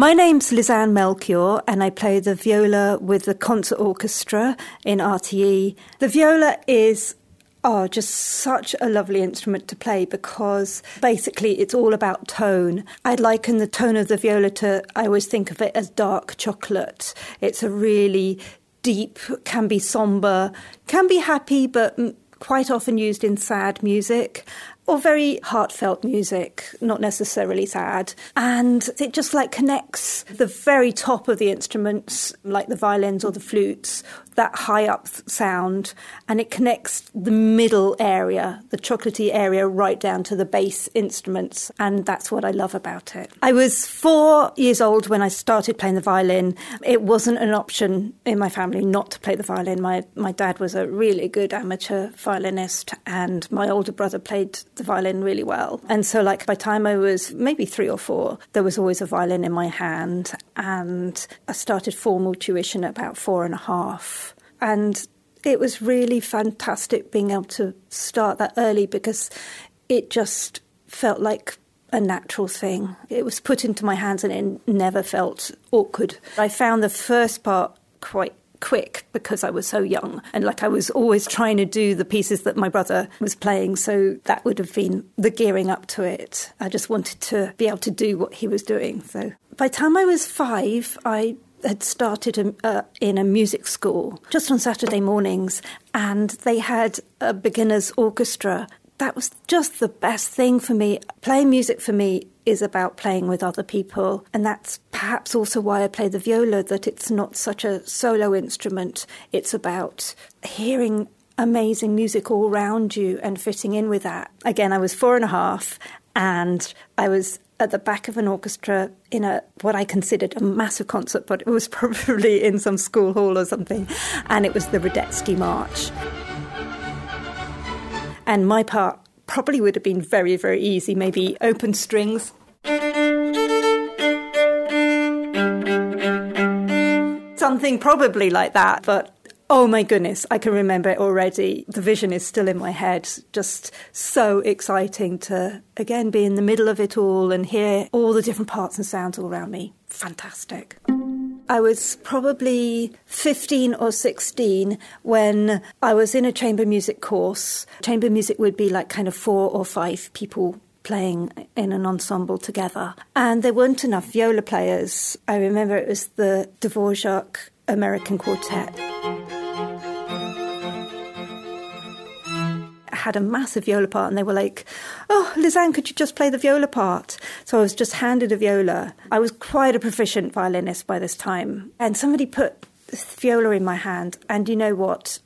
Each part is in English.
My name's Lizanne Melchior, and I play the viola with the concert orchestra in RTE. The viola is Oh, just such a lovely instrument to play because basically it's all about tone. I liken the tone of the viola to, I always think of it as dark chocolate. It's a really deep, can be somber, can be happy, but quite often used in sad music or very heartfelt music, not necessarily sad. And it just like connects the very top of the instruments, like the violins or the flutes, that high up sound, and it connects the middle area, the chocolatey area, right down to the bass instruments. And that's what I love about it. I was four years old when I started playing the violin. It wasn't an option in my family not to play the violin. My, my dad was a really good amateur violinist, and my older brother played the violin really well. And so, like, by time I was maybe three or four, there was always a violin in my hand. And I started formal tuition at about four and a half. And it was really fantastic being able to start that early because it just felt like a natural thing. It was put into my hands and it never felt awkward. I found the first part quite quick because I was so young and like I was always trying to do the pieces that my brother was playing so that would have been the gearing up to it. I just wanted to be able to do what he was doing. So by the time I was 5 I had started a, uh, in a music school just on Saturday mornings, and they had a beginner's orchestra. That was just the best thing for me. Playing music for me is about playing with other people, and that's perhaps also why I play the viola, that it's not such a solo instrument. It's about hearing amazing music all around you and fitting in with that. Again, I was four and a half, and I was at the back of an orchestra in a what I considered a massive concert, but it was probably in some school hall or something, and it was the Radetzky March. And my part probably would have been very, very easy, maybe open strings. Something probably like that, but Oh my goodness, I can remember it already. The vision is still in my head. Just so exciting to again be in the middle of it all and hear all the different parts and sounds all around me. Fantastic. I was probably 15 or 16 when I was in a chamber music course. Chamber music would be like kind of four or five people playing in an ensemble together. And there weren't enough viola players. I remember it was the Dvorak American Quartet. had a massive viola part, and they were like, "Oh, Lisanne, could you just play the viola part?" So I was just handed a viola. I was quite a proficient violinist by this time, and somebody put the viola in my hand, and you know what?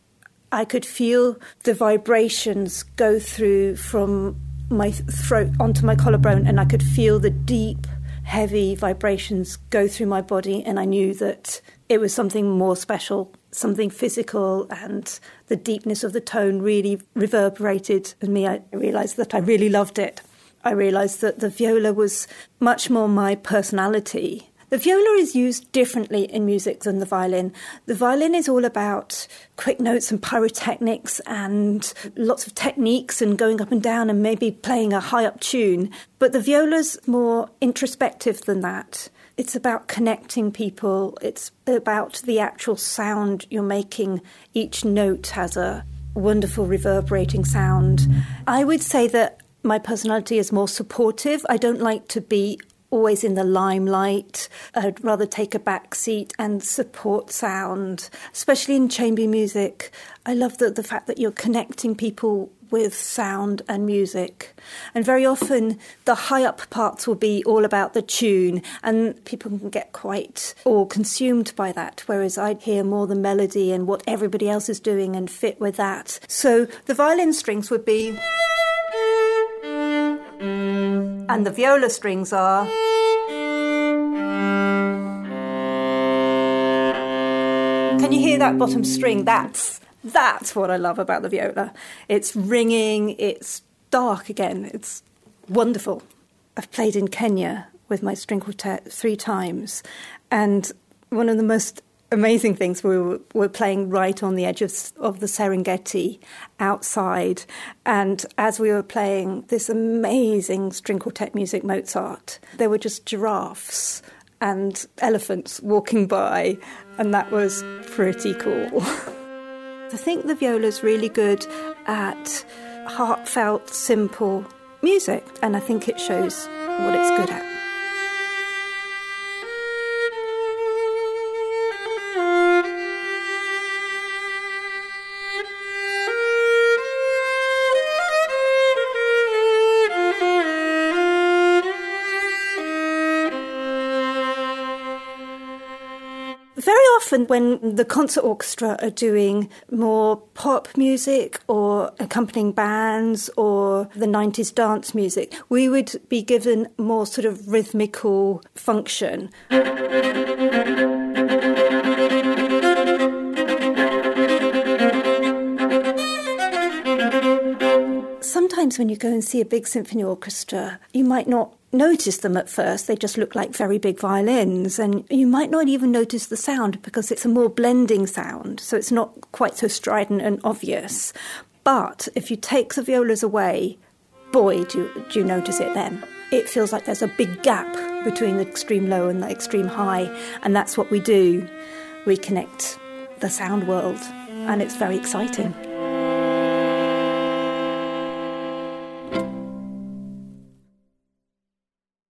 I could feel the vibrations go through from my throat onto my collarbone, and I could feel the deep, heavy vibrations go through my body, and I knew that it was something more special something physical and the deepness of the tone really reverberated in me. I realized that I really loved it. I realized that the viola was much more my personality. The viola is used differently in music than the violin. The violin is all about quick notes and pyrotechnics and lots of techniques and going up and down and maybe playing a high up tune. But the viola's more introspective than that. It's about connecting people. It's about the actual sound you're making. Each note has a wonderful reverberating sound. I would say that my personality is more supportive. I don't like to be always in the limelight. I'd rather take a back seat and support sound, especially in chamber music. I love the, the fact that you're connecting people with sound and music. And very often the high up parts will be all about the tune, and people can get quite all consumed by that, whereas I'd hear more the melody and what everybody else is doing and fit with that. So the violin strings would be. And the viola strings are. Can you hear that bottom string? That's that's what I love about the viola. It's ringing, it's dark again, it's wonderful. I've played in Kenya with my string quartet three times, and one of the most amazing things we were, were playing right on the edge of, of the Serengeti outside, and as we were playing this amazing string quartet music, Mozart, there were just giraffes and elephants walking by, and that was pretty cool. I think the viola is really good at heartfelt, simple music, and I think it shows what it's good at. Often when the concert orchestra are doing more pop music or accompanying bands or the 90s dance music, we would be given more sort of rhythmical function. Sometimes when you go and see a big symphony orchestra, you might not notice them at first. They just look like very big violins, and you might not even notice the sound because it's a more blending sound, so it's not quite so strident and obvious. But if you take the violas away, boy, do do you notice it then. It feels like there's a big gap between the extreme low and the extreme high, and that's what we do. We connect the sound world, and it's very exciting.